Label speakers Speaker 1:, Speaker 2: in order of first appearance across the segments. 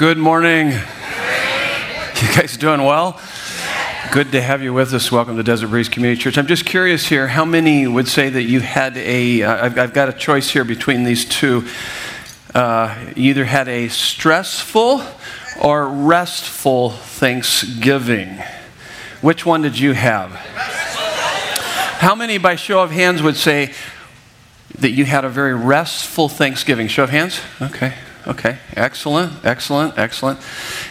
Speaker 1: Good morning. You guys doing well? Good to have you with us. Welcome to Desert Breeze Community Church. I'm just curious here, how many would say that you had a? have uh, got a choice here between these two. Uh, you either had a stressful or restful Thanksgiving. Which one did you have? How many, by show of hands, would say that you had a very restful Thanksgiving? Show of hands? Okay. Okay, excellent, excellent, excellent.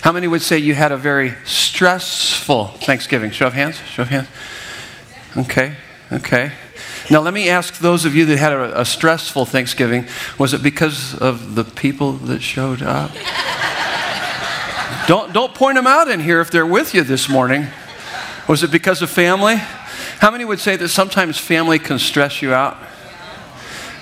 Speaker 1: How many would say you had a very stressful Thanksgiving? Show of hands, show of hands. Okay, okay. Now, let me ask those of you that had a, a stressful Thanksgiving was it because of the people that showed up? don't, don't point them out in here if they're with you this morning. Was it because of family? How many would say that sometimes family can stress you out?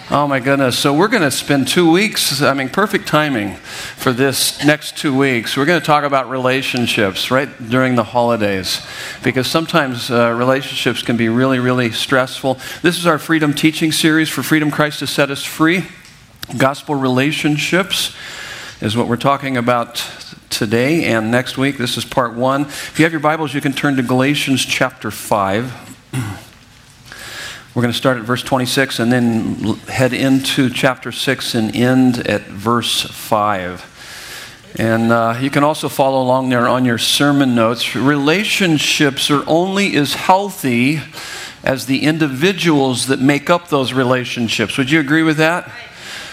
Speaker 1: Oh my goodness. So we're going to spend two weeks, I mean, perfect timing for this next two weeks. We're going to talk about relationships right during the holidays because sometimes uh, relationships can be really, really stressful. This is our Freedom Teaching Series for Freedom Christ to Set Us Free. Gospel relationships is what we're talking about today and next week. This is part one. If you have your Bibles, you can turn to Galatians chapter 5. We're going to start at verse 26 and then head into chapter 6 and end at verse 5. And uh, you can also follow along there on your sermon notes. Relationships are only as healthy as the individuals that make up those relationships. Would you agree with that?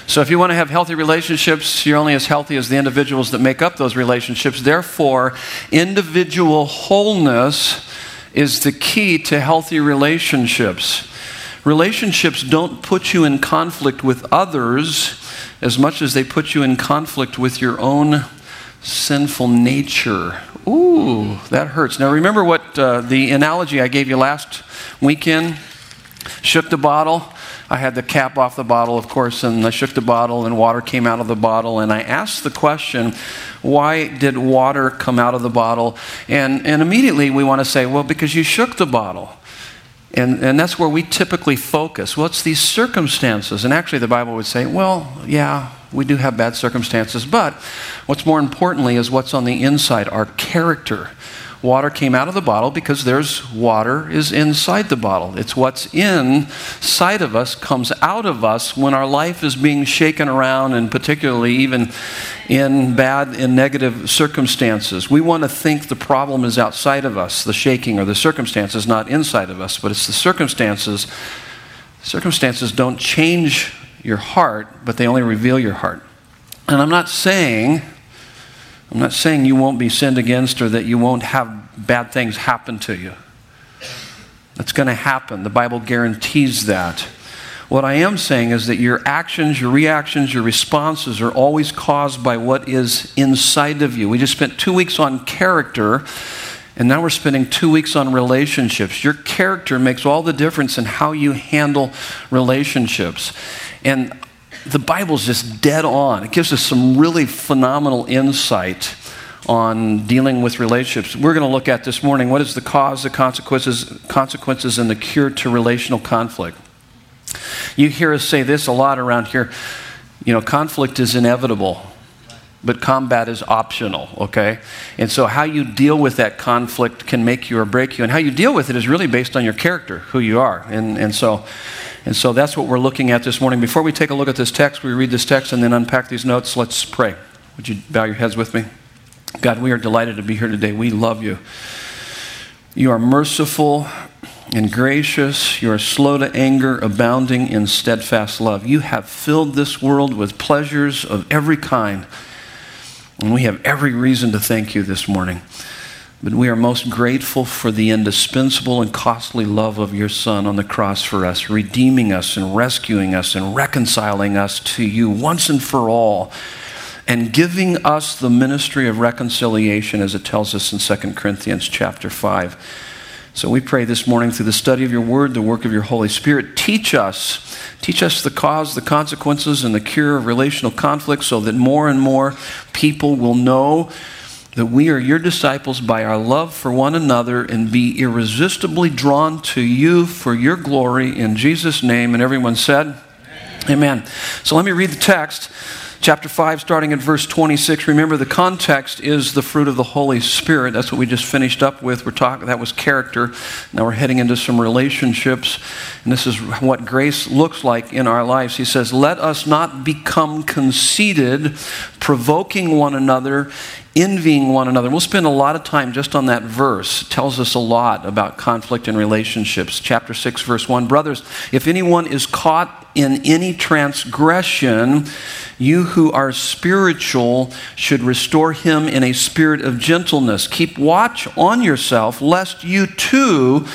Speaker 1: So, if you want to have healthy relationships, you're only as healthy as the individuals that make up those relationships. Therefore, individual wholeness is the key to healthy relationships. Relationships don't put you in conflict with others as much as they put you in conflict with your own sinful nature. Ooh, that hurts. Now, remember what uh, the analogy I gave you last weekend? Shook the bottle. I had the cap off the bottle, of course, and I shook the bottle, and water came out of the bottle. And I asked the question, why did water come out of the bottle? And, and immediately we want to say, well, because you shook the bottle. And, and that's where we typically focus. Well, it's these circumstances. And actually, the Bible would say, well, yeah, we do have bad circumstances. But what's more importantly is what's on the inside, our character water came out of the bottle because there's water is inside the bottle. It's what's inside of us comes out of us when our life is being shaken around and particularly even in bad and negative circumstances. We want to think the problem is outside of us, the shaking or the circumstances not inside of us, but it's the circumstances. Circumstances don't change your heart, but they only reveal your heart. And I'm not saying I'm not saying you won't be sinned against or that you won't have bad things happen to you. That's going to happen. The Bible guarantees that. What I am saying is that your actions, your reactions, your responses are always caused by what is inside of you. We just spent two weeks on character, and now we're spending two weeks on relationships. Your character makes all the difference in how you handle relationships. And the Bible's just dead on. It gives us some really phenomenal insight on dealing with relationships. We're going to look at this morning what is the cause, the consequences, consequences, and the cure to relational conflict. You hear us say this a lot around here. You know, conflict is inevitable, but combat is optional, okay? And so, how you deal with that conflict can make you or break you. And how you deal with it is really based on your character, who you are. And, and so, and so that's what we're looking at this morning. Before we take a look at this text, we read this text and then unpack these notes. Let's pray. Would you bow your heads with me? God, we are delighted to be here today. We love you. You are merciful and gracious. You are slow to anger, abounding in steadfast love. You have filled this world with pleasures of every kind. And we have every reason to thank you this morning. But we are most grateful for the indispensable and costly love of your Son on the cross for us, redeeming us and rescuing us and reconciling us to you once and for all, and giving us the ministry of reconciliation as it tells us in 2 Corinthians chapter 5. So we pray this morning through the study of your word, the work of your Holy Spirit, teach us. Teach us the cause, the consequences, and the cure of relational conflict so that more and more people will know that we are your disciples by our love for one another and be irresistibly drawn to you for your glory in Jesus' name. And everyone said, Amen. Amen. So let me read the text chapter 5, starting at verse 26. Remember, the context is the fruit of the Holy Spirit. That's what we just finished up with. We're talking, that was character. Now we're heading into some relationships. And this is what grace looks like in our lives. He says, Let us not become conceited, provoking one another, envying one another. We'll spend a lot of time just on that verse. It tells us a lot about conflict and relationships. Chapter 6, verse 1. Brothers, if anyone is caught in any transgression, you who are spiritual should restore him in a spirit of gentleness. Keep watch on yourself, lest you too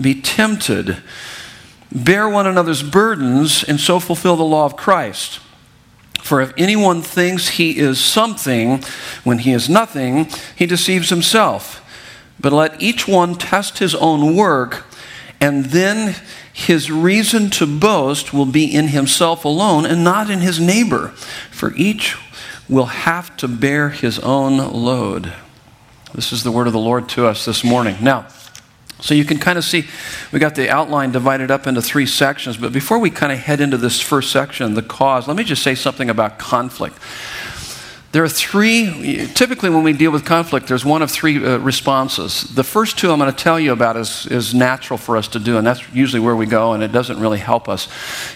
Speaker 1: be tempted. Bear one another's burdens, and so fulfill the law of Christ. For if anyone thinks he is something when he is nothing, he deceives himself. But let each one test his own work, and then his reason to boast will be in himself alone and not in his neighbor, for each will have to bear his own load. This is the word of the Lord to us this morning. Now, so you can kind of see we got the outline divided up into three sections, but before we kind of head into this first section, the cause, let me just say something about conflict. There are three, typically when we deal with conflict, there's one of three uh, responses. The first two I'm going to tell you about is, is natural for us to do, and that's usually where we go, and it doesn't really help us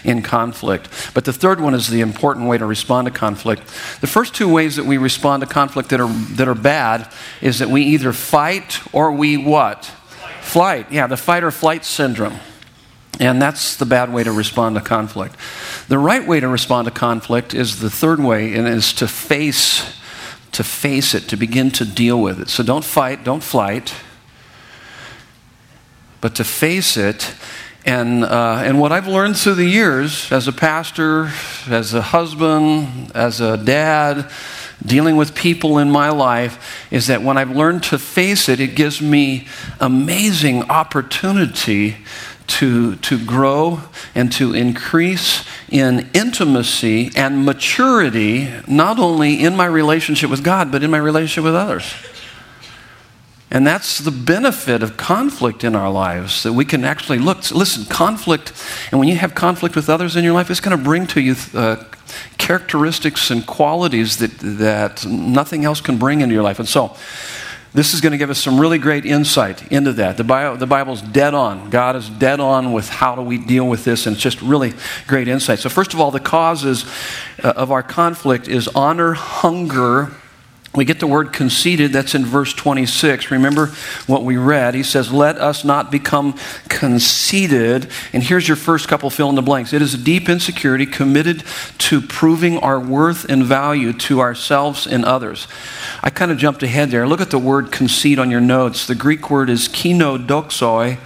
Speaker 1: in conflict. But the third one is the important way to respond to conflict. The first two ways that we respond to conflict that are, that are bad is that we either fight or we what? Flight. Yeah, the fight or flight syndrome. And that's the bad way to respond to conflict. The right way to respond to conflict is the third way, and is to face, to face it, to begin to deal with it. So don't fight, don't flight, but to face it. And, uh, and what I've learned through the years as a pastor, as a husband, as a dad, dealing with people in my life is that when I've learned to face it, it gives me amazing opportunity to, to grow and to increase in intimacy and maturity, not only in my relationship with God, but in my relationship with others. And that's the benefit of conflict in our lives that we can actually look. Listen, conflict, and when you have conflict with others in your life, it's going to bring to you uh, characteristics and qualities that, that nothing else can bring into your life. And so, this is going to give us some really great insight into that. The, Bible, the Bible's dead on. God is dead on with how do we deal with this, and it's just really great insight. So, first of all, the causes uh, of our conflict is honor, hunger, we get the word conceited, that's in verse 26. Remember what we read? He says, Let us not become conceited. And here's your first couple fill in the blanks. It is a deep insecurity committed to proving our worth and value to ourselves and others. I kind of jumped ahead there. Look at the word conceit on your notes. The Greek word is kenodoxoi.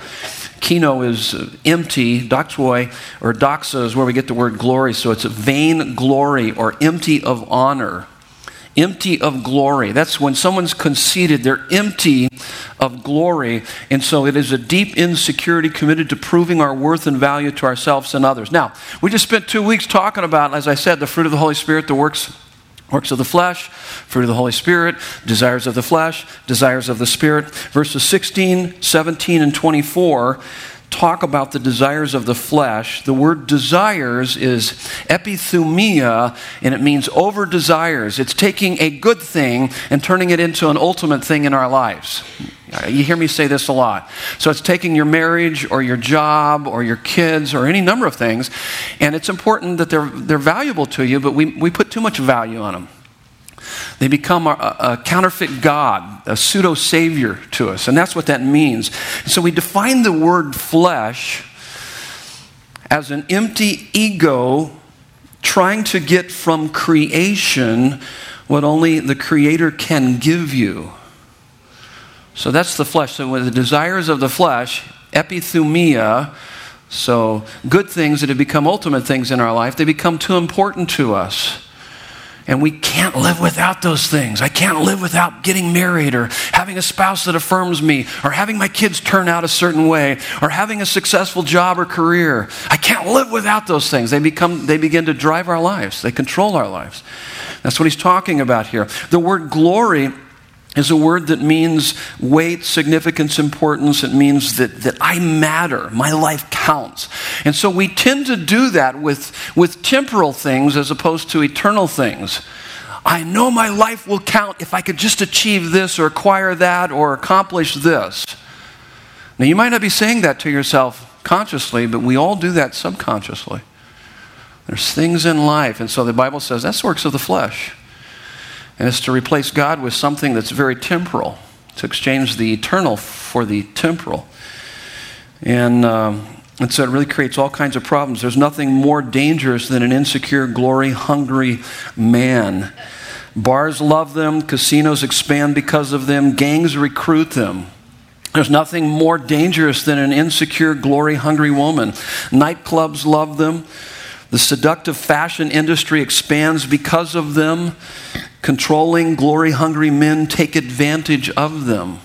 Speaker 1: Kino is empty, doxoi, or doxa is where we get the word glory. So it's vain glory or empty of honor empty of glory. That's when someone's conceited, they're empty of glory. And so it is a deep insecurity committed to proving our worth and value to ourselves and others. Now, we just spent two weeks talking about, as I said, the fruit of the Holy Spirit, the works. Works of the flesh, fruit of the Holy Spirit, desires of the flesh, desires of the Spirit. Verses 16, 17, and 24 talk about the desires of the flesh, the word desires is epithumia, and it means over desires. It's taking a good thing and turning it into an ultimate thing in our lives. You hear me say this a lot. So it's taking your marriage or your job or your kids or any number of things, and it's important that they're, they're valuable to you, but we, we put too much value on them. They become a, a, counterfeit God, a pseudo savior to us. And that's what that means. so we define the word flesh as an empty ego trying to get from creation what only the Creator can give you. So that's the flesh. So with the desires of the flesh, epithumia, so good things that have become ultimate things in our life, they become too important to us. And we can't live without those things. I can't live without getting married or having a spouse that affirms me or having my kids turn out a certain way or having a successful job or career. I can't live without those things. They become they begin to drive our lives. They control our lives. That's what he's talking about here. The word glory is a word that means weight, significance, importance. It means that, that I matter. My life counts. And so we tend to do that with, with temporal things as opposed to eternal things. I know my life will count if I could just achieve this or acquire that or accomplish this. Now, you might not be saying that to yourself consciously, but we all do that subconsciously. There's things in life, and so the Bible says that's works of the flesh. And it's to replace God with something that's very temporal, to exchange the eternal for the temporal. And, um, and so it really creates all kinds of problems. There's nothing more dangerous than an insecure, glory hungry man. Bars love them, casinos expand because of them, gangs recruit them. There's nothing more dangerous than an insecure, glory hungry woman. Nightclubs love them. The seductive fashion industry expands because of them. Controlling, glory hungry men take advantage of them.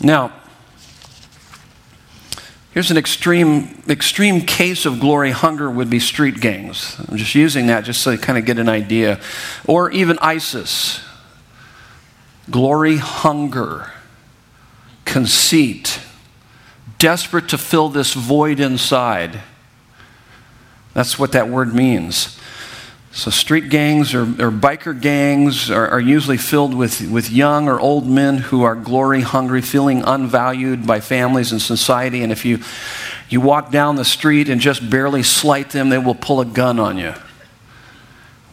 Speaker 1: Now, here's an extreme, extreme case of glory hunger would be street gangs. I'm just using that just so you kind of get an idea. Or even ISIS. Glory hunger, conceit, desperate to fill this void inside. That's what that word means. So, street gangs or, or biker gangs are, are, usually filled with, with young or old men who are glory hungry, feeling unvalued by families and society. And if you, you walk down the street and just barely slight them, they will pull a gun on you.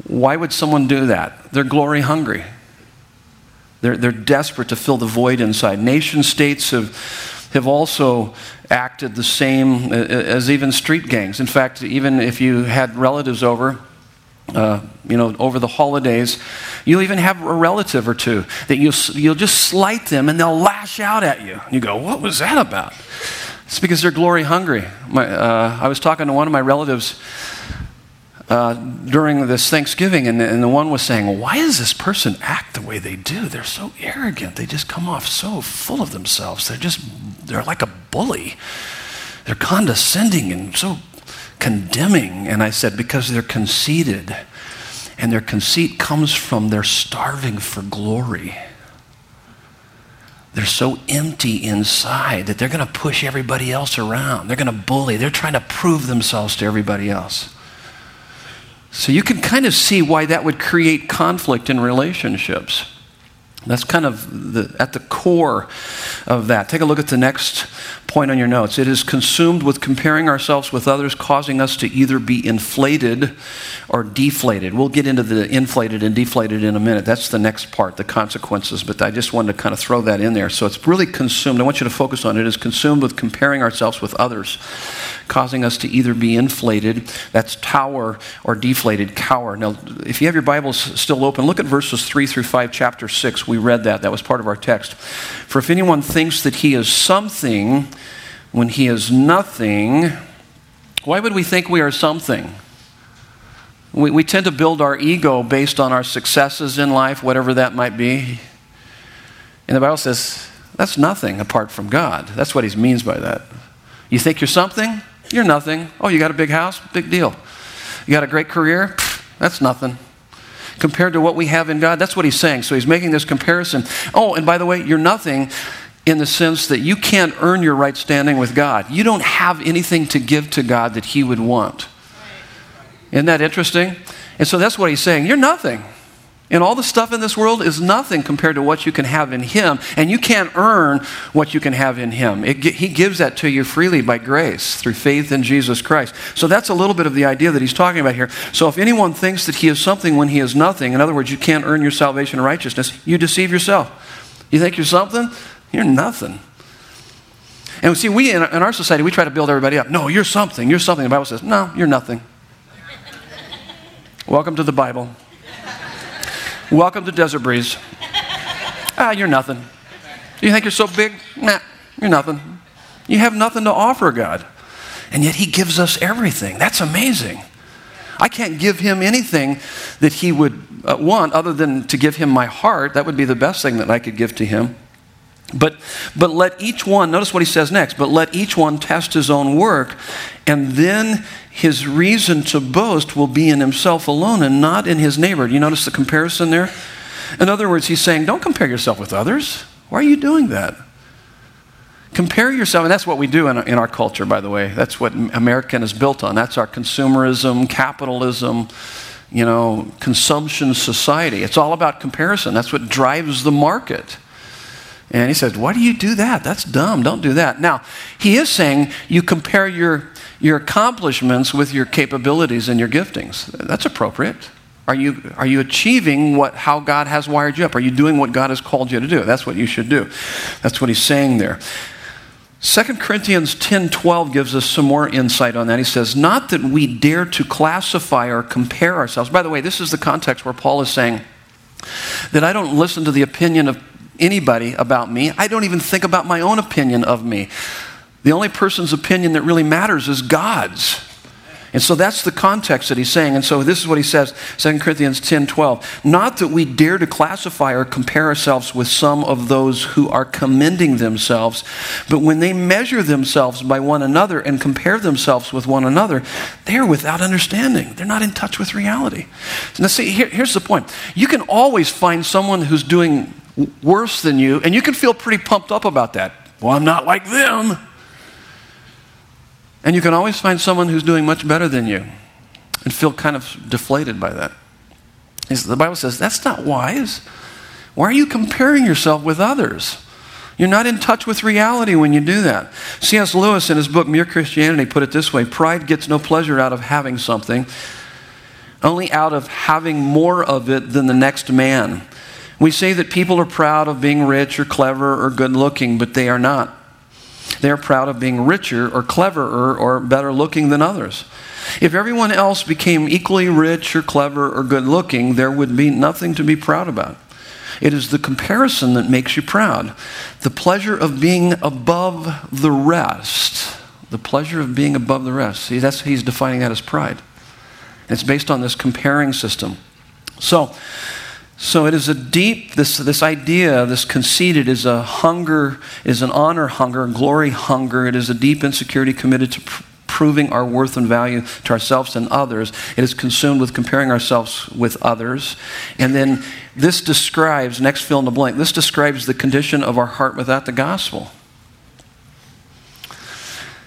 Speaker 1: Why would someone do that? They're glory hungry. They're, they're desperate to fill the void inside. Nation states have have also acted the same as even street gangs. In fact, even if you had relatives over, uh, you know, over the holidays, you'll even have a relative or two that you'll, you'll just slight them and they'll lash out at you. You go, what was that about? It's because they're glory hungry. My, uh, I was talking to one of my relatives uh, during this Thanksgiving, and, and the one was saying, Why does this person act the way they do? They're so arrogant. They just come off so full of themselves. They're just, they're like a bully. They're condescending and so condemning. And I said, Because they're conceited. And their conceit comes from their starving for glory. They're so empty inside that they're going to push everybody else around. They're going to bully. They're trying to prove themselves to everybody else. So you can kind of see why that would create conflict in relationships. That's kind of the, at the core of that. Take a look at the next point on your notes. It is consumed with comparing ourselves with others, causing us to either be inflated or deflated. We'll get into the inflated and deflated in a minute. That's the next part, the consequences. But I just wanted to kind of throw that in there. So it's really consumed. I want you to focus on it. It is consumed with comparing ourselves with others, causing us to either be inflated, that's tower, or deflated, cower. Now, if you have your Bibles still open, look at verses 3 through 5, chapter 6. We read that. That was part of our text. For if anyone thinks that he is something when he is nothing, why would we think we are something? We, we tend to build our ego based on our successes in life, whatever that might be. And the Bible says that's nothing apart from God. That's what he means by that. You think you're something? You're nothing. Oh, you got a big house? Big deal. You got a great career? That's nothing. Compared to what we have in God, that's what he's saying. So he's making this comparison. Oh, and by the way, you're nothing in the sense that you can't earn your right standing with God. You don't have anything to give to God that he would want. Isn't that interesting? And so that's what he's saying. You're nothing. And all the stuff in this world is nothing compared to what you can have in Him. And you can't earn what you can have in Him. It, he gives that to you freely by grace through faith in Jesus Christ. So that's a little bit of the idea that he's talking about here. So if anyone thinks that he is something when he is nothing, in other words, you can't earn your salvation and righteousness, you deceive yourself. You think you're something? You're nothing. And see, we in our society, we try to build everybody up. No, you're something. You're something. The Bible says, no, you're nothing. Welcome to the Bible. Welcome to Desert Breeze. Ah, you're nothing. You think you're so big? Nah, you're nothing. You have nothing to offer God. And yet He gives us everything. That's amazing. I can't give Him anything that He would uh, want other than to give Him my heart. That would be the best thing that I could give to Him. But, but let each one, notice what he says next, but let each one test his own work, and then his reason to boast will be in himself alone and not in his neighbor. Do you notice the comparison there? In other words, he's saying, don't compare yourself with others. Why are you doing that? Compare yourself, and that's what we do in, in our culture, by the way. That's what American is built on. That's our consumerism, capitalism, you know, consumption society. It's all about comparison. That's what drives the market. And he says, Why do you do that? That's dumb. Don't do that. Now, he is saying you compare your, your accomplishments with your capabilities and your giftings. That's appropriate. Are you, are you achieving what, how God has wired you up? Are you doing what God has called you to do? That's what you should do. That's what he's saying there. 2 Corinthians 10:12 gives us some more insight on that. He says, "Not that we dare to classify or compare ourselves." By the way, this is the context where Paul is saying that I don't listen to the opinion of anybody about me. I don't even think about my own opinion of me. The only person's opinion that really matters is God's. And so that's the context that he's saying. And so this is what he says, 2 Corinthians 10 12. Not that we dare to classify or compare ourselves with some of those who are commending themselves, but when they measure themselves by one another and compare themselves with one another, they are without understanding. They're not in touch with reality. Now, see, here, here's the point you can always find someone who's doing worse than you, and you can feel pretty pumped up about that. Well, I'm not like them. And you can always find someone who's doing much better than you and feel kind of deflated by that. The Bible says that's not wise. Why are you comparing yourself with others? You're not in touch with reality when you do that. C.S. Lewis, in his book Mere Christianity, put it this way Pride gets no pleasure out of having something, only out of having more of it than the next man. We say that people are proud of being rich or clever or good looking, but they are not. They're proud of being richer or cleverer or better looking than others. If everyone else became equally rich or clever or good looking, there would be nothing to be proud about. It is the comparison that makes you proud. The pleasure of being above the rest. The pleasure of being above the rest. See, that's he's defining that as pride. It's based on this comparing system. So, so it is a deep, this, this idea, this conceited is a hunger, is an honor hunger, glory hunger. It is a deep insecurity committed to pr- proving our worth and value to ourselves and others. It is consumed with comparing ourselves with others. And then this describes, next fill in the blank, this describes the condition of our heart without the gospel.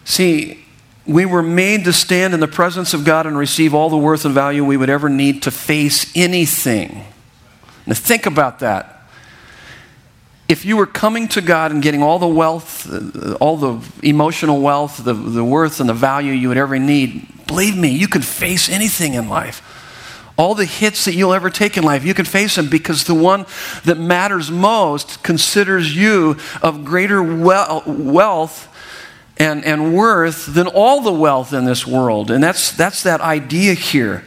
Speaker 1: See, we were made to stand in the presence of God and receive all the worth and value we would ever need to face anything. Now, think about that. If you were coming to God and getting all the wealth, uh, all the emotional wealth, the, the worth and the value you would ever need, believe me, you could face anything in life. All the hits that you'll ever take in life, you can face them because the one that matters most considers you of greater wealth and, and worth than all the wealth in this world. And that's, that's that idea here.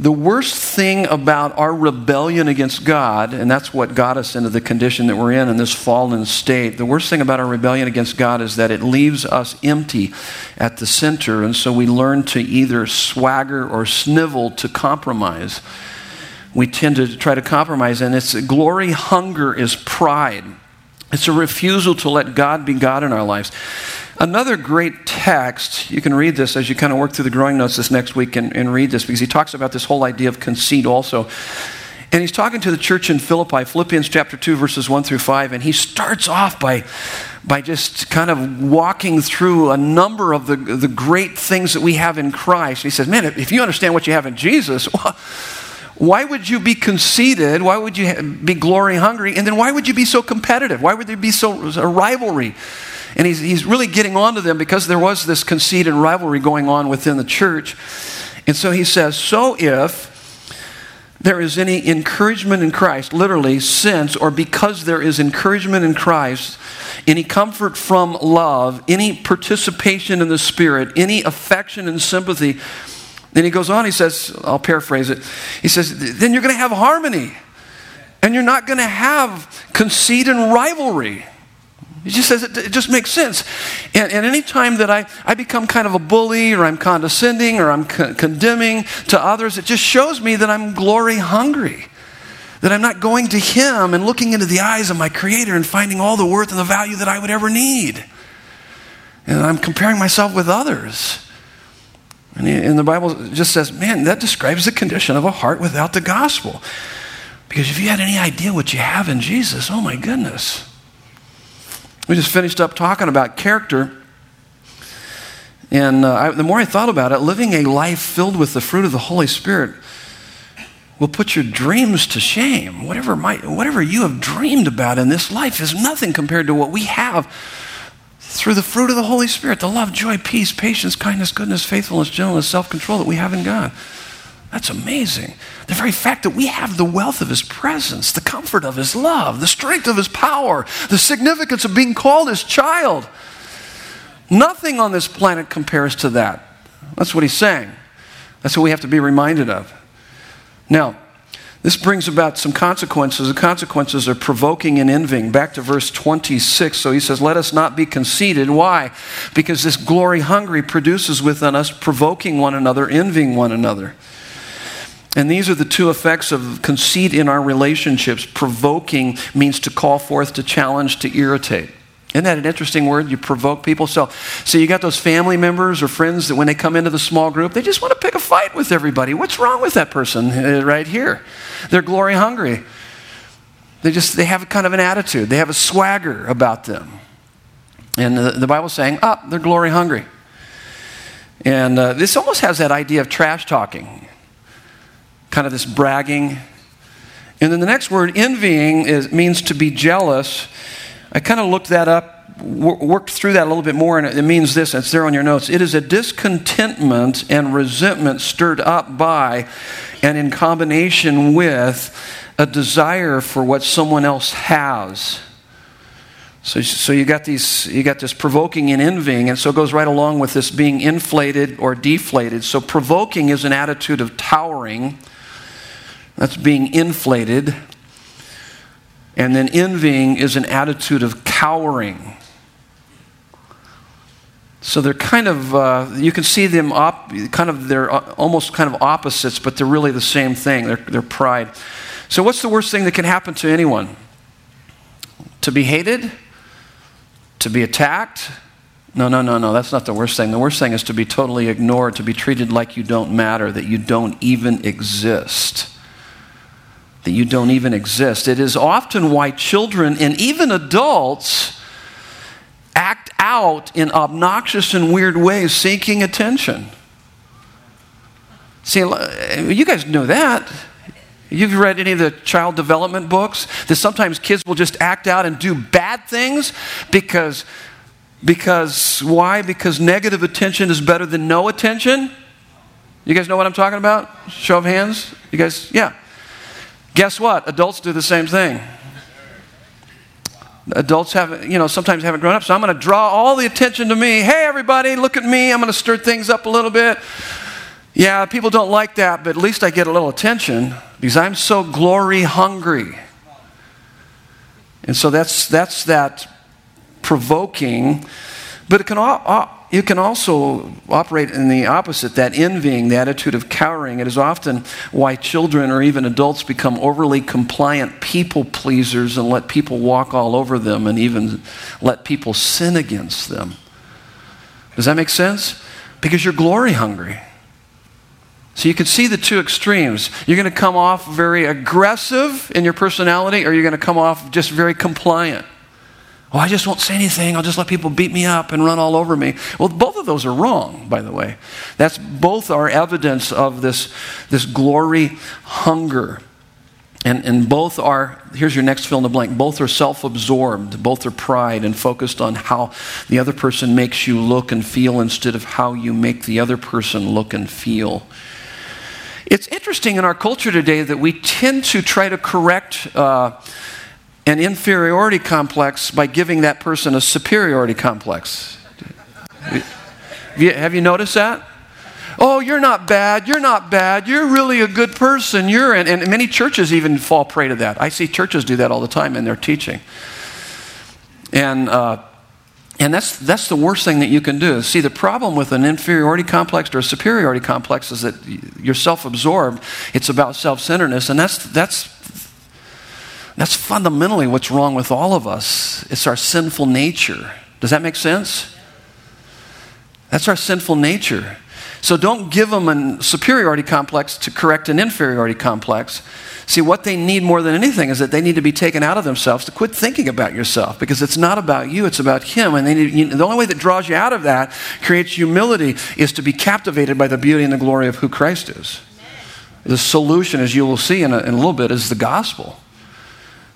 Speaker 1: The worst thing about our rebellion against God, and that's what got us into the condition that we're in in this fallen state, the worst thing about our rebellion against God is that it leaves us empty at the center. And so we learn to either swagger or snivel to compromise. We tend to try to compromise, and it's glory hunger is pride. It's a refusal to let God be God in our lives. Another great text, you can read this as you kind of work through the growing notes this next week and, and read this because he talks about this whole idea of conceit also. And he's talking to the church in Philippi, Philippians chapter 2, verses 1 through 5, and he starts off by, by just kind of walking through a number of the, the great things that we have in Christ. He says, Man, if you understand what you have in Jesus, why would you be conceited? Why would you be glory hungry? And then why would you be so competitive? Why would there be so a rivalry? And he's, he's really getting on to them because there was this conceit and rivalry going on within the church. And so he says, So if there is any encouragement in Christ, literally, since or because there is encouragement in Christ, any comfort from love, any participation in the Spirit, any affection and sympathy, then he goes on, he says, I'll paraphrase it. He says, then you're going to have harmony. And you're not going to have conceit and rivalry. He just says it, it just makes sense. And, and any time that I, I become kind of a bully or I'm condescending or I'm con- condemning to others, it just shows me that I'm glory hungry. That I'm not going to Him and looking into the eyes of my Creator and finding all the worth and the value that I would ever need. And I'm comparing myself with others. And, and the Bible just says, man, that describes the condition of a heart without the gospel. Because if you had any idea what you have in Jesus, oh my goodness. We just finished up talking about character. And uh, I, the more I thought about it, living a life filled with the fruit of the Holy Spirit will put your dreams to shame. Whatever, might, whatever you have dreamed about in this life is nothing compared to what we have through the fruit of the Holy Spirit the love, joy, peace, patience, kindness, goodness, faithfulness, gentleness, self control that we have in God. That's amazing. The very fact that we have the wealth of His presence, the comfort of His love, the strength of His power, the significance of being called His child. Nothing on this planet compares to that. That's what he's saying. That's what we have to be reminded of. Now, this brings about some consequences. The consequences are provoking and envying. Back to verse 26. So he says, Let us not be conceited. Why? Because this glory hungry produces within us provoking one another, envying one another. And these are the two effects of conceit in our relationships. Provoking means to call forth, to challenge, to irritate. Isn't that an interesting word? You provoke people. So, so you got those family members or friends that when they come into the small group, they just want to pick a fight with everybody. What's wrong with that person uh, right here? They're glory hungry. They just they have kind of an attitude. They have a swagger about them. And the, the Bible's saying, up, oh, they're glory hungry. And uh, this almost has that idea of trash talking, kind of this bragging. And then the next word, envying, is, means to be jealous. I kind of looked that up, worked through that a little bit more, and it means this it's there on your notes. It is a discontentment and resentment stirred up by and in combination with a desire for what someone else has. So, so you got these, you got this provoking and envying, and so it goes right along with this being inflated or deflated. So provoking is an attitude of towering. That's being inflated. And then envying is an attitude of cowering. So they're kind of, uh, you can see them op- kind of, they're almost kind of opposites, but they're really the same thing. They're, they're pride. So, what's the worst thing that can happen to anyone? To be hated? To be attacked? No, no, no, no. That's not the worst thing. The worst thing is to be totally ignored, to be treated like you don't matter, that you don't even exist that you don't even exist. It is often why children and even adults act out in obnoxious and weird ways seeking attention. See, you guys know that. You've read any of the child development books that sometimes kids will just act out and do bad things because because why? Because negative attention is better than no attention. You guys know what I'm talking about? Show of hands. You guys, yeah. Guess what? Adults do the same thing. Adults have, you know, sometimes haven't grown up, so I'm going to draw all the attention to me. Hey, everybody, look at me. I'm going to stir things up a little bit. Yeah, people don't like that, but at least I get a little attention because I'm so glory hungry. And so that's, that's that provoking, but it can all, you can also operate in the opposite, that envying, the attitude of cowering. It is often why children or even adults become overly compliant people pleasers and let people walk all over them and even let people sin against them. Does that make sense? Because you're glory hungry. So you can see the two extremes. You're going to come off very aggressive in your personality, or you're going to come off just very compliant. Oh, I just won't say anything. I'll just let people beat me up and run all over me. Well, both of those are wrong, by the way. That's both are evidence of this, this glory hunger. And, and both are, here's your next fill in the blank, both are self absorbed, both are pride and focused on how the other person makes you look and feel instead of how you make the other person look and feel. It's interesting in our culture today that we tend to try to correct. Uh, an inferiority complex by giving that person a superiority complex. Have you noticed that? Oh, you're not bad. You're not bad. You're really a good person. You're in. And many churches even fall prey to that. I see churches do that all the time in their teaching. And, uh, and that's, that's the worst thing that you can do. See, the problem with an inferiority complex or a superiority complex is that you're self absorbed. It's about self centeredness. And that's, that's that's fundamentally what's wrong with all of us. It's our sinful nature. Does that make sense? That's our sinful nature. So don't give them a superiority complex to correct an inferiority complex. See, what they need more than anything is that they need to be taken out of themselves to quit thinking about yourself because it's not about you, it's about Him. And need, you, the only way that draws you out of that, creates humility, is to be captivated by the beauty and the glory of who Christ is. The solution, as you will see in a, in a little bit, is the gospel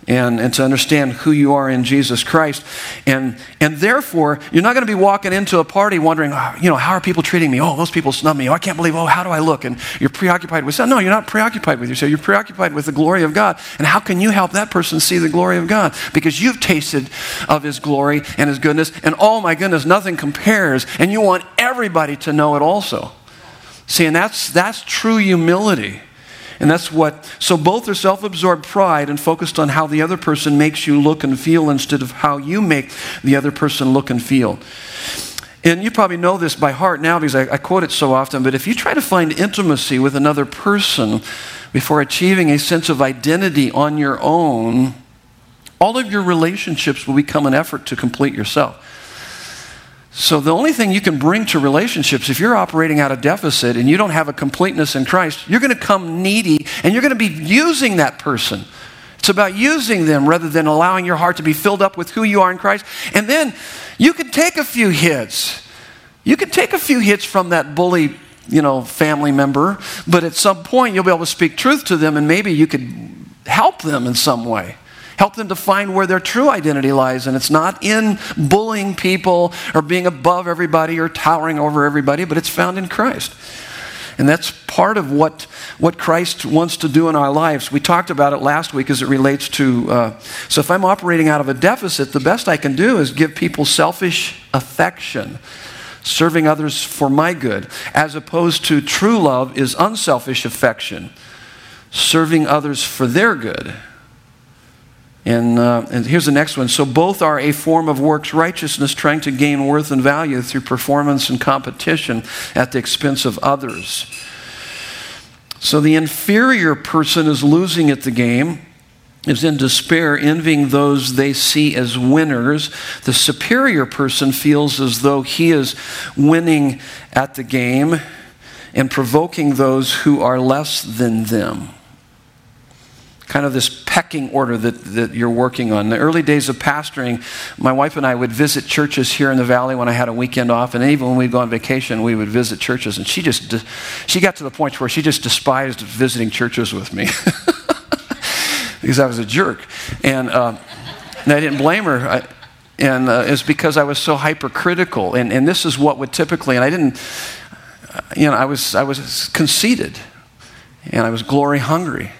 Speaker 1: and, and to understand who you are in Jesus Christ. And, and therefore, you're not going to be walking into a party wondering, oh, you know, how are people treating me? Oh, those people snub me. Oh, I can't believe, oh, how do I look? And you're preoccupied with, that. no, you're not preoccupied with yourself. You're preoccupied with the glory of God. And how can you help that person see the glory of God? Because you've tasted of His glory and His goodness. And oh my goodness, nothing compares. And you want everybody to know it also. See, and that's, that's true humility. And that's what, so both are self absorbed pride and focused on how the other person makes you look and feel instead of how you make the other person look and feel. And you probably know this by heart now because I, I, quote it so often, but if you try to find intimacy with another person before achieving a sense of identity on your own, all of your relationships will become an effort to complete yourself. So, the only thing you can bring to relationships, if you're operating out of deficit and you don't have a completeness in Christ, you're going to come needy and you're going to be using that person. It's about using them rather than allowing your heart to be filled up with who you are in Christ. And then you can take a few hits. You can take a few hits from that bully, you know, family member, but at some point you'll be able to speak truth to them and maybe you could help them in some way. Help them to find where their true identity lies. And it's not in bullying people or being above everybody or towering over everybody, but it's found in Christ. And that's part of what, what Christ wants to do in our lives. We talked about it last week as it relates to. Uh, so, if I'm operating out of a deficit, the best I can do is give people selfish affection, serving others for my good, as opposed to true love is unselfish affection, serving others for their good. And, uh, and, here's the next one. So both are a form of works righteousness, trying to gain worth and value through performance and competition at the expense of others. So the inferior person is losing at the game, is in despair, envying those they see as winners. The superior person feels as though he is winning at the game and provoking those who are less than them kind of this pecking order that, that you're working on. In the early days of pastoring, my wife and I would visit churches here in the valley when I had a weekend off, and even when we'd go on vacation, we would visit churches. And she just, she got to the point where she just despised visiting churches with me because I was a jerk. And, uh, and I didn't blame her. I, and uh, it's because I was so hypercritical. And, and this is what would typically, and I didn't, you know, I was, I was conceited and I was glory hungry.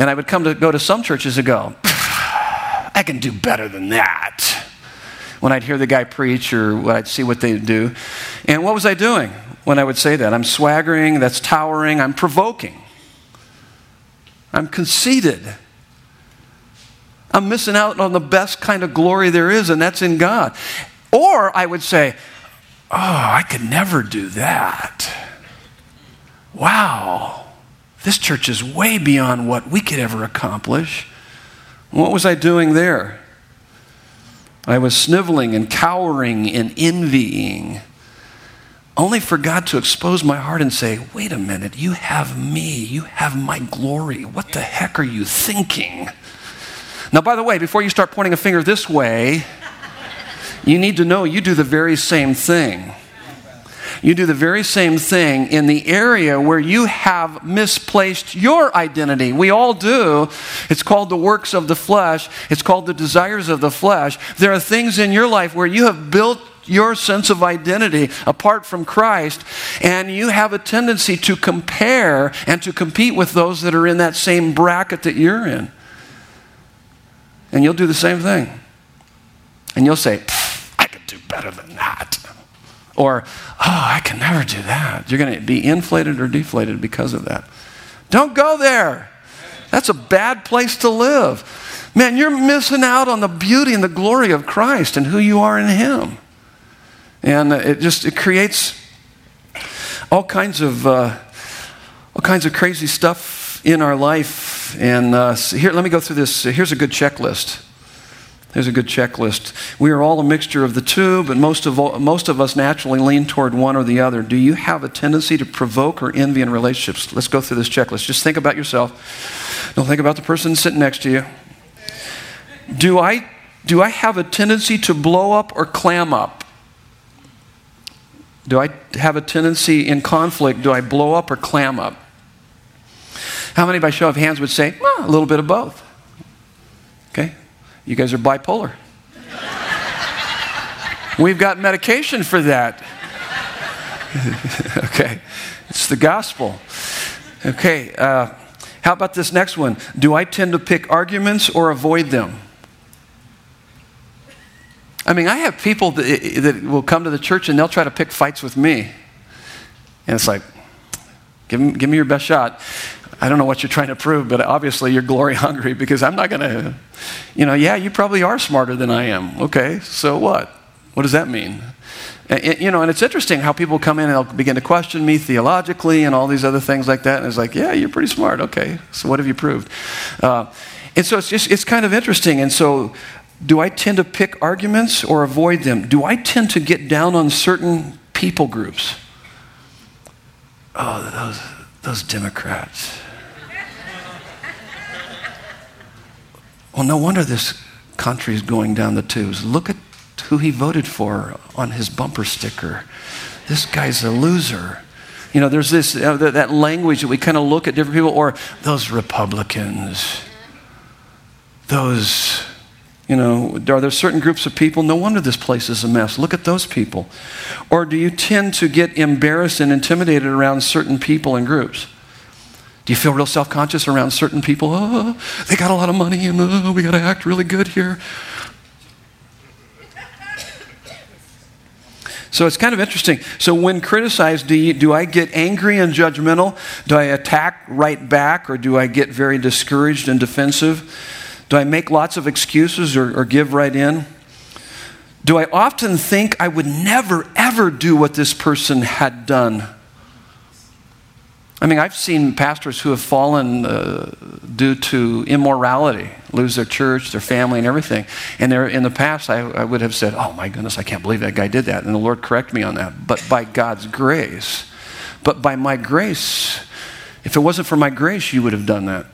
Speaker 1: And I would come to go to some churches and go, I can do better than that. When I'd hear the guy preach or when I'd see what they'd do. And what was I doing when I would say that? I'm swaggering, that's towering, I'm provoking. I'm conceited. I'm missing out on the best kind of glory there is, and that's in God. Or I would say, Oh, I could never do that. Wow. This church is way beyond what we could ever accomplish. What was I doing there? I was sniveling and cowering and envying, only for God to expose my heart and say, Wait a minute, you have me, you have my glory. What the heck are you thinking? Now, by the way, before you start pointing a finger this way, you need to know you do the very same thing you do the very same thing in the area where you have misplaced your identity. We all do. It's called the works of the flesh, it's called the desires of the flesh. There are things in your life where you have built your sense of identity apart from Christ, and you have a tendency to compare and to compete with those that are in that same bracket that you're in. And you'll do the same thing. And you'll say, I could do better than that. Or, oh, I can never do that. You're going to be inflated or deflated because of that. Don't go there. That's a bad place to live. Man, you're missing out on the beauty and the glory of Christ and who you are in Him. And it just it creates all kinds of uh, all kinds of crazy stuff in our life. And uh, here, let me go through this. Here's a good checklist. There's a good checklist. We are all a mixture of the two, but most of, all, most of us naturally lean toward one or the other. Do you have a tendency to provoke or envy in relationships? Let's go through this checklist. Just think about yourself. Don't think about the person sitting next to you. Do I, do I have a tendency to blow up or clam up? Do I have a tendency in conflict? Do I blow up or clam up? How many, by show of hands, would say, well, a little bit of both? You guys are bipolar. We've got medication for that. okay, it's the gospel. Okay, uh, how about this next one? Do I tend to pick arguments or avoid them? I mean, I have people that, that will come to the church and they'll try to pick fights with me. And it's like, give give me your best shot. I don't know what you're trying to prove, but obviously you're glory hungry because I'm not going to, you know, yeah, you probably are smarter than I am. Okay, so what? What does that mean? You know, and it's interesting how people come in and they'll begin to question me theologically and all these other things like that. And it's like, yeah, you're pretty smart. Okay, so what have you proved? Uh, and so it's just, it's kind of interesting. And so, do I tend to pick arguments or avoid them? Do I tend to get down on certain people groups? Oh, those, those Democrats. Well, no wonder this country is going down the tubes. Look at who he voted for on his bumper sticker. This guy's a loser. You know, there's this uh, that language that we kind of look at different people, or those Republicans, those, you know, are there certain groups of people? No wonder this place is a mess. Look at those people. Or do you tend to get embarrassed and intimidated around certain people and groups? Do you feel real self conscious around certain people? Oh, they got a lot of money and oh, we got to act really good here. So it's kind of interesting. So when criticized, do, you, do I get angry and judgmental? Do I attack right back or do I get very discouraged and defensive? Do I make lots of excuses or, or give right in? Do I often think I would never, ever do what this person had done? I mean, I've seen pastors who have fallen uh, due to immorality, lose their church, their family, and everything. And in the past, I, I, would have said, Oh my goodness, I can't believe that guy did that. And the Lord correct me on that. But by God's grace, but by my grace, if it wasn't for my grace, you would have done that.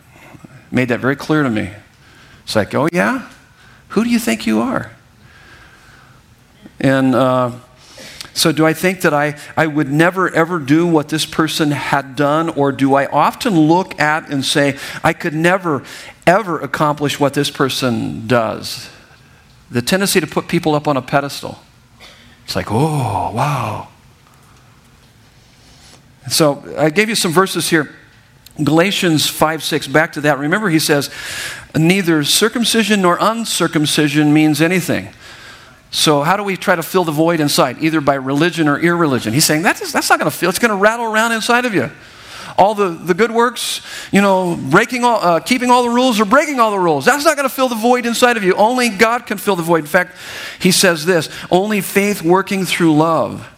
Speaker 1: Made that very clear to me. It's like, Oh yeah? Who do you think you are? And, uh, so, do I think that I, I would never ever do what this person had done? Or do I often look at and say, I could never ever accomplish what this person does? The tendency to put people up on a pedestal. It's like, oh, wow. So, I gave you some verses here. Galatians 5 6, back to that. Remember, he says, neither circumcision nor uncircumcision means anything. So, how do we try to fill the void inside? Either by religion or irreligion. He's saying that's, that's not going to fill, it's going to rattle around inside of you. All the, the good works, you know, breaking all, uh, keeping all the rules or breaking all the rules. That's not going to fill the void inside of you. Only God can fill the void. In fact, he says this only faith working through love.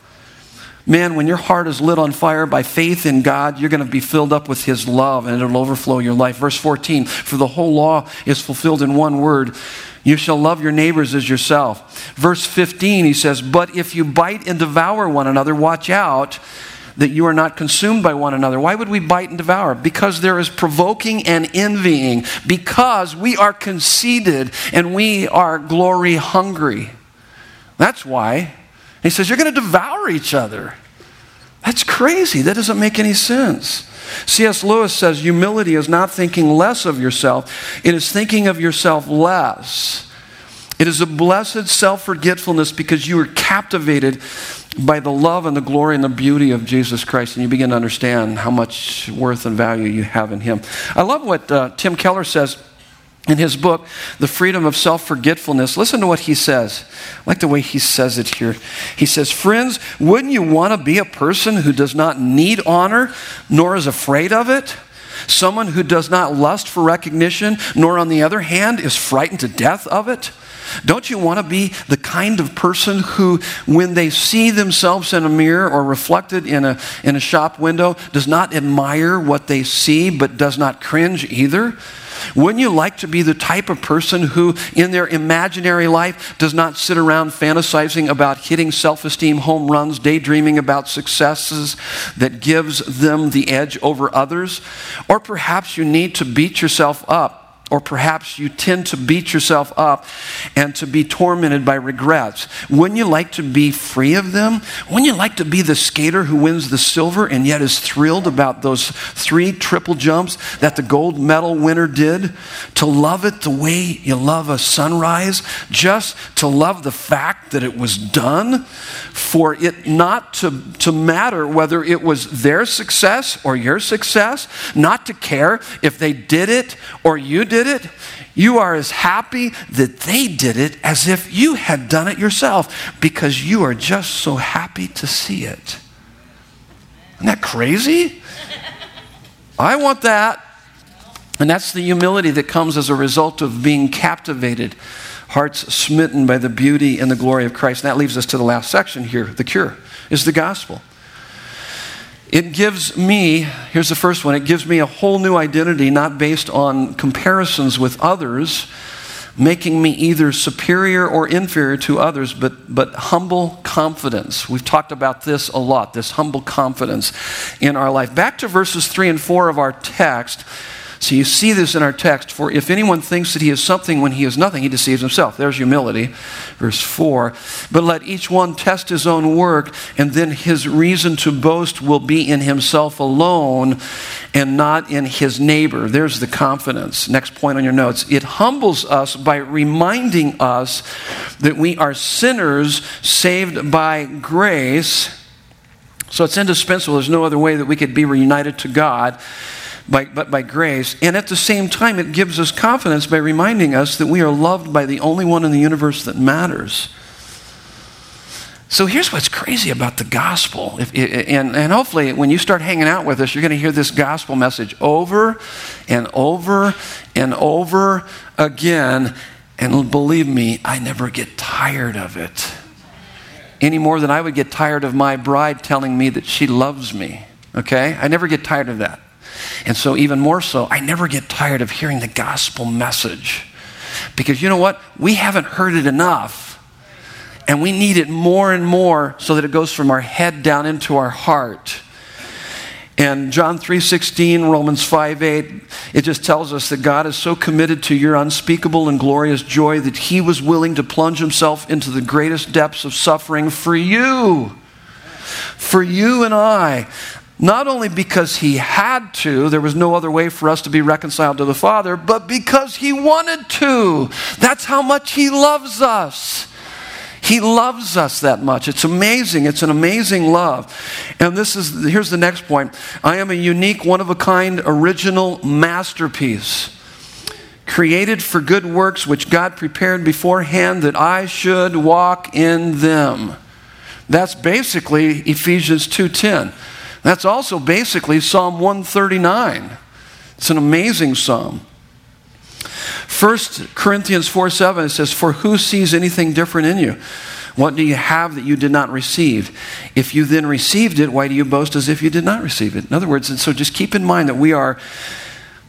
Speaker 1: Man, when your heart is lit on fire by faith in God, you're going to be filled up with His love and it'll overflow your life. Verse 14 For the whole law is fulfilled in one word you shall love your neighbors as yourself. Verse 15, he says, But if you bite and devour one another, watch out that you are not consumed by one another. Why would we bite and devour? Because there is provoking and envying, because we are conceited and we are glory hungry. That's why. He says, You're going to devour each other. That's crazy. That doesn't make any sense. C.S. Lewis says humility is not thinking less of yourself, it is thinking of yourself less. It is a blessed self forgetfulness because you are captivated by the love and the glory and the beauty of Jesus Christ, and you begin to understand how much worth and value you have in Him. I love what uh, Tim Keller says in his book, The Freedom of Self Forgetfulness, listen to what he says. I like the way he says it here. He says, Friends, wouldn't you want to be a person who does not need honor nor is afraid of it? Someone who does not lust for recognition, nor on the other hand is frightened to death of it? Don't you want to be the kind of person who, when they see themselves in a mirror or reflected in a, in a shop window, does not admire what they see but does not cringe either? Wouldn't you like to be the type of person who, in their imaginary life, does not sit around fantasizing about hitting self esteem home runs, daydreaming about successes that gives them the edge over others? Or perhaps you need to beat yourself up or perhaps you tend to beat yourself up and to be tormented by regrets. Wouldn't you like to be free of them? Wouldn't you like to be the skater who wins the silver and yet is thrilled about those three triple jumps that the gold medal winner did? To love it the way you love a sunrise? Just to love the fact that it was done? For it not to, to matter whether it was their success or your success? Not to care if they did it or you did did it, you are as happy that they did it as if you had done it yourself because you are just so happy to see it. Isn't that crazy? I want that. And that's the humility that comes as a result of being captivated, hearts smitten by the beauty and the glory of Christ. And that leaves us to the last section here the cure is the gospel. It gives me, here's the first one, it gives me a whole new identity, not based on comparisons with others, making me either superior or inferior to others, but, but humble confidence. We've talked about this a lot, this humble confidence in our life. Back to verses 3 and 4 of our text. So you see this in our text. For if anyone thinks that he is something when he is nothing, he deceives himself. There's humility. Verse 4. But let each one test his own work, and then his reason to boast will be in himself alone and not in his neighbor. There's the confidence. Next point on your notes. It humbles us by reminding us that we are sinners saved by grace. So it's indispensable. There's no other way that we could be reunited to God by, but by grace. And at the same time, it gives us confidence by reminding us that we are loved by the only one in the universe that matters. So here's what's crazy about the gospel. If, and, and hopefully, when you start hanging out with us, you're going to hear this gospel message over and over and over again. And believe me, I never get tired of it. Any more than I would get tired of my bride telling me that she loves me. Okay? I never get tired of that. And so, even more so, I never get tired of hearing the gospel message. Because you know what? We haven't heard it enough. And we need it more and more so that it goes from our head down into our heart. And John 3:16, Romans 5:8, it just tells us that God is so committed to your unspeakable and glorious joy that he was willing to plunge himself into the greatest depths of suffering for you. For you and I. Not only because he had to, there was no other way for us to be reconciled to the Father, but because he wanted to. That's how much he loves us. He loves us that much. It's amazing. It's an amazing love. And this is here's the next point. I am a unique, one of a kind, original masterpiece. Created for good works which God prepared beforehand that I should walk in them. That's basically Ephesians 2:10. That's also basically Psalm 139. It's an amazing psalm. 1 Corinthians 4 7, it says, For who sees anything different in you? What do you have that you did not receive? If you then received it, why do you boast as if you did not receive it? In other words, and so just keep in mind that we are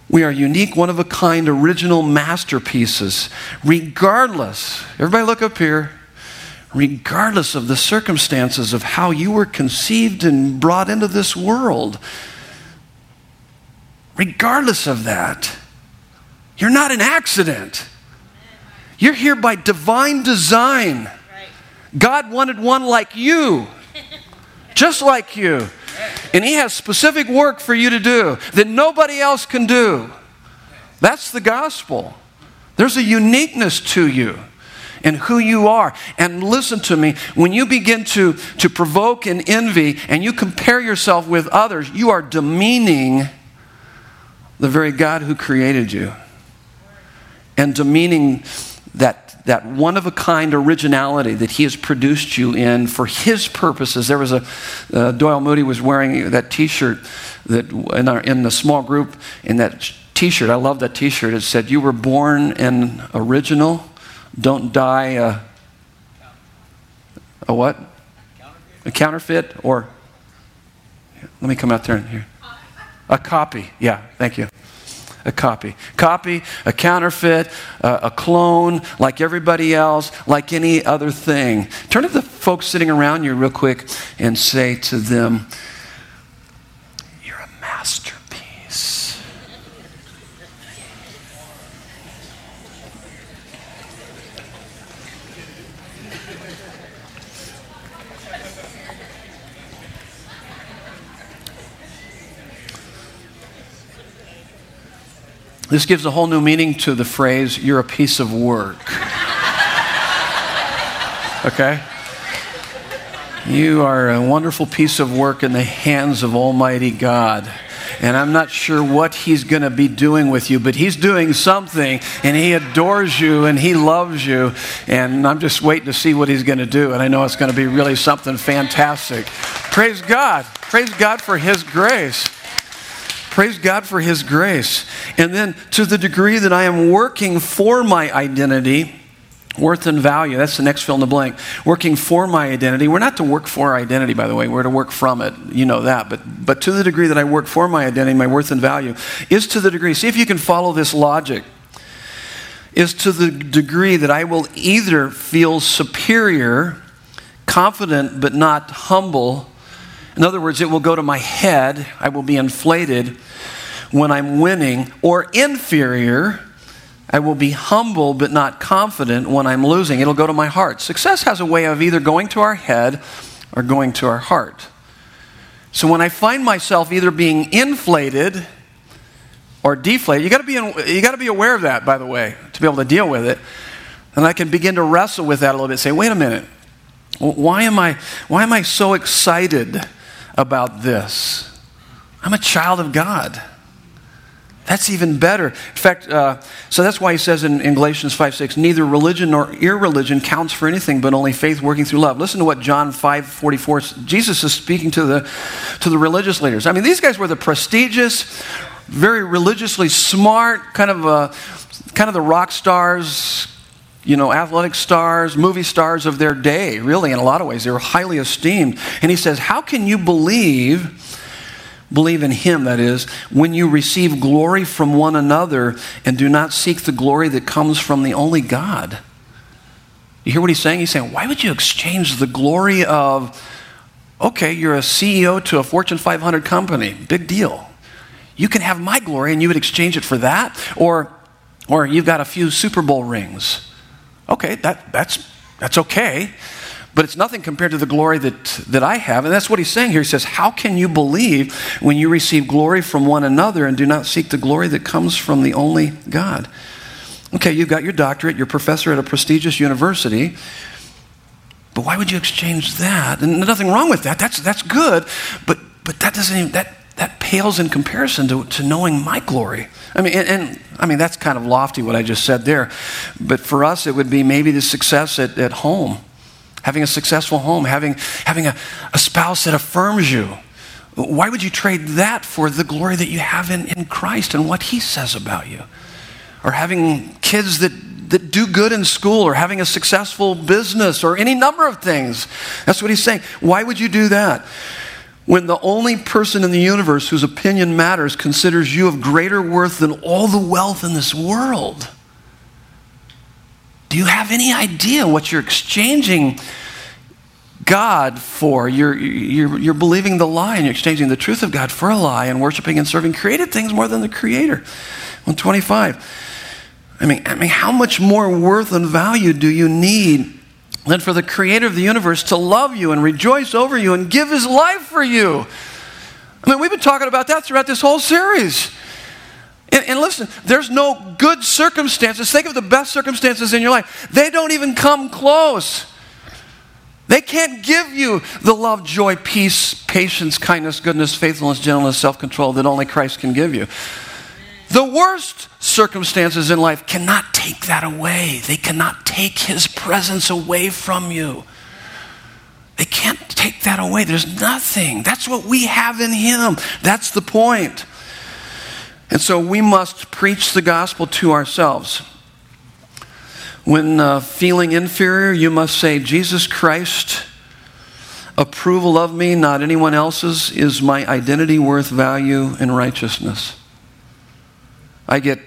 Speaker 1: we are unique, one of a kind, original masterpieces, regardless. Everybody look up here regardless of the circumstances of how you were conceived and brought into this world. Regardless of that, you're not an accident. You're here by divine design. God wanted one like you, just like you. And He has specific work for you to do that nobody else can do. That's the gospel. There's a uniqueness to you and who you are. And listen to me, when you begin to, to provoke and envy and you compare yourself with others, you are demeaning the very God who created you and demeaning that, that one of a kind originality that He has produced you in for His purposes. There was a, uh, Doyle Moody was wearing that t shirt that in, our, in the small group, in that t shirt, I love that t shirt. It said, You were born an original don't die a, a what? A counterfeit or let me come out there and here. A copy. Yeah, thank you. A copy. Copy, a counterfeit, uh, a clone, like everybody else, like any other thing. Turn to the folks sitting around you real quick and say to them, You're a masterpiece. This gives a whole new meaning to the phrase, you're a piece of work. Okay? You are a wonderful piece of work in the hands of Almighty God. And I'm not sure what He's going to be doing with you, but He's doing something, and He adores you, and He loves you. And I'm just waiting to see what He's going to do. And I know it's going to be really something fantastic. Praise God. Praise God for His grace. Praise God for His grace. And then, to the degree that I am working for my identity, worth and value, that's the next fill in the blank. Working for my identity. We're not to work for our identity, by the way, we're to work from it. You know that. But, but to the degree that I work for my identity, my worth and value, is to the degree, see if you can follow this logic, is to the degree that I will either feel superior, confident, but not humble. In other words, it will go to my head, I will be inflated when I'm winning, or inferior, I will be humble but not confident when I'm losing. It'll go to my heart. Success has a way of either going to our head or going to our heart. So when I find myself either being inflated or deflated, you got to be you got to be aware of that, by the way, to be able to deal with it. And I can begin to wrestle with that a little bit. Say, wait a minute, why am I why am I so excited about this? I'm a child of God. That's even better. In fact, uh, so that's why he says in, in Galatians 5 6, neither religion nor irreligion counts for anything, but only faith working through love. Listen to what John 5 44, Jesus is speaking to the, to the religious leaders. I mean, these guys were the prestigious, very religiously smart, kind of, uh, kind of the rock stars, you know, athletic stars, movie stars of their day, really, in a lot of ways. They were highly esteemed. And he says, How can you believe? Believe in Him, that is, when you receive glory from one another and do not seek the glory that comes from the only God. You hear what he's saying? He's saying, why would you exchange the glory of, okay, you're a CEO to a Fortune 500 company, big deal. You can have my glory and you would exchange it for that? Or, or you've got a few Super Bowl rings. Okay, that, that's, that's okay but it's nothing compared to the glory that, that I have. And that's what he's saying here. He says, How can you believe when you receive glory from one another and do not seek the glory that comes from the only God? Okay, you've got your doctorate, you're professor at a prestigious university. But why would you exchange that? And nothing wrong with that. That's, that's good. But, but that doesn't even, that, that pales in comparison to, to knowing my glory. I mean, and, and, I mean, that's kind of lofty what I just said there. But for us, it would be maybe the success at, at home having a successful home, having, having a, a spouse that affirms you. Why would you trade that for the glory that you have in, in Christ and what He says about you? Or having kids that, that do good in school, or having a successful business, or any number of things. That's what He's saying. Why would you do that? When the only person in the universe whose opinion matters considers you of greater worth than all the wealth in this world. Do you have any idea what you're exchanging God for? You're, you're, you're believing the lie and you're exchanging the truth of God for a lie and worshiping and serving created things more than the Creator. 125. I mean, I mean, how much more worth and value do you need than for the Creator of the universe to love you and rejoice over you and give His life for you? I mean, we've been talking about that throughout this whole series. And, and, listen, there's no good circumstances. Think of the best circumstances in your life. They don't even come close. They can't give you the love, joy, peace, patience, kindness, goodness, faithfulness, gentleness, self control that only Christ can give you. The worst circumstances in life cannot take that away. They cannot take His presence away from you. They can't take that away. There's nothing. That's what we have in Him. That's the point. And so we must preach the gospel to ourselves. When uh, feeling inferior, you must say, Jesus Christ, approval of me, not anyone else's, is my identity, worth, value, and righteousness. I get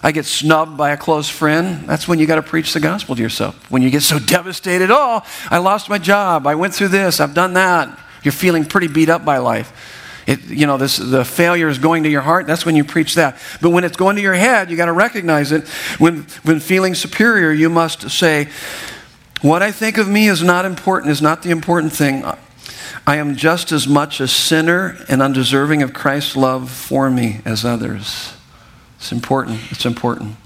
Speaker 1: I get snubbed by a close friend. That's when you got to preach the gospel to yourself. When you get so devastated, oh, I lost my job. I went through this. I've done that. You're feeling pretty beat up by life. It, you know, this, the failure is going to your heart. That's when you preach that. But when it's going to your head, you got to recognize it. When, when feeling superior, you must say, what I think of me is not important, is not the important thing. I am just as much a sinner and undeserving of Christ's love for me as others. It's important. It's important.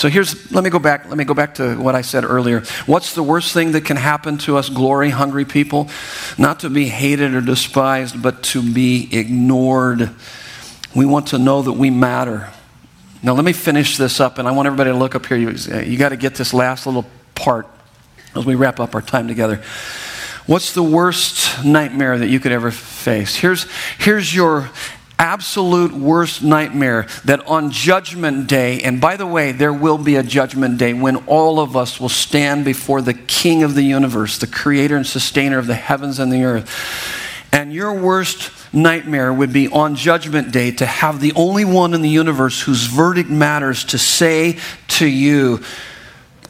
Speaker 1: So here's let me go back. Let me go back to what I said earlier. What's the worst thing that can happen to us glory hungry people? Not to be hated or despised, but to be ignored. We want to know that we matter. Now let me finish this up and I want everybody to look up here. You, you got to get this last little part as we wrap up our time together. What's the worst nightmare that you could ever face? Here's, here's your absolute worst nightmare that on Judgment Day, and by the way, there will be a Judgment Day when all of us will stand before the King of the universe, the creator and sustainer of the heavens and the earth. And your worst nightmare would be on Judgment Day to have the only one in the universe whose verdict matters to say to you,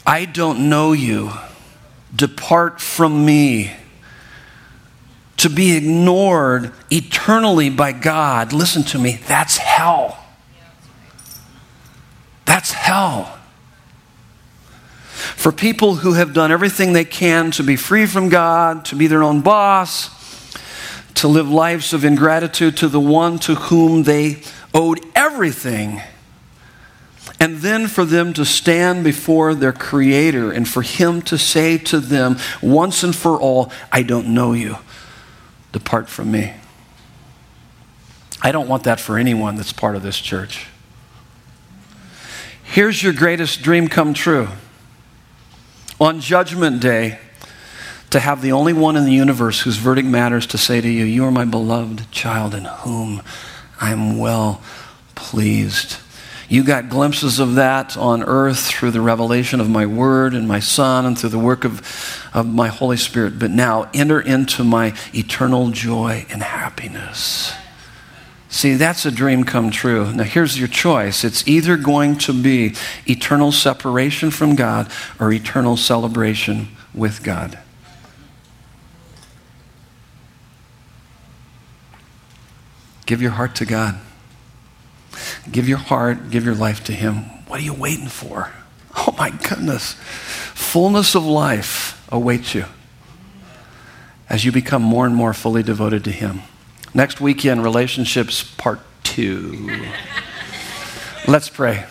Speaker 1: I don't know you. Depart from me to be ignored eternally by God, listen to me, that's hell. That's hell. For people who have done everything they can to be free from God, to be their own boss, to live lives of ingratitude to the one to whom they owed everything, and then for them to stand before their Creator and for Him to say to them once and for all, I don't know you. Depart from me. I don't want that for anyone that's part of this church. Here's your greatest dream come true. On Judgment Day, to have the only one in the universe whose verdict matters to say to you, You are my beloved child in whom I am well pleased. You got glimpses of that on earth through the revelation of my word and my son and through the work of, of my Holy Spirit. But now enter into my eternal joy and happiness. See, that's a dream come true. Now, here's your choice it's either going to be eternal separation from God or eternal celebration with God. Give your heart to God. Give your heart, give your life to Him. What are you waiting for? Oh my goodness. Fullness of life awaits you as you become more and more fully devoted to Him. Next weekend, relationships part two. Let's pray.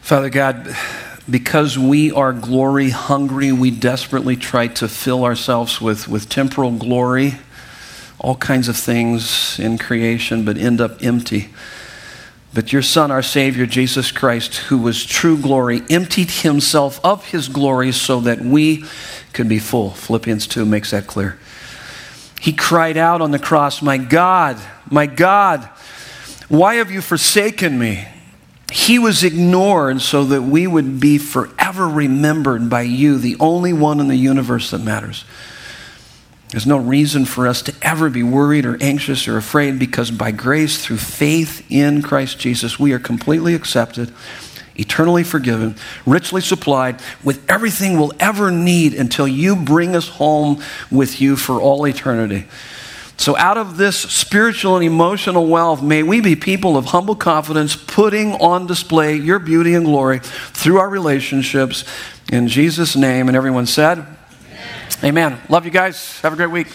Speaker 1: Father God, because we are glory hungry, we desperately try to fill ourselves with, with temporal glory all kinds of things in creation, but end up empty. But your Son, our Savior, Jesus Christ, who was true glory, emptied himself of his glory so that we could be full. Philippians 2 makes that clear. He cried out on the cross, My God, my God, why have you forsaken me? He was ignored so that we would be forever remembered by you, the only one in the universe that matters. There's no reason for us to ever be worried or anxious or afraid because by grace, through faith in Christ Jesus, we are completely accepted, eternally forgiven, richly supplied with everything we'll ever need until you bring us home with you for all eternity. So, out of this spiritual and emotional wealth, may we be people of humble confidence, putting on display your beauty and glory through our relationships. In Jesus' name. And everyone said, Amen. Love you guys. Have a great week.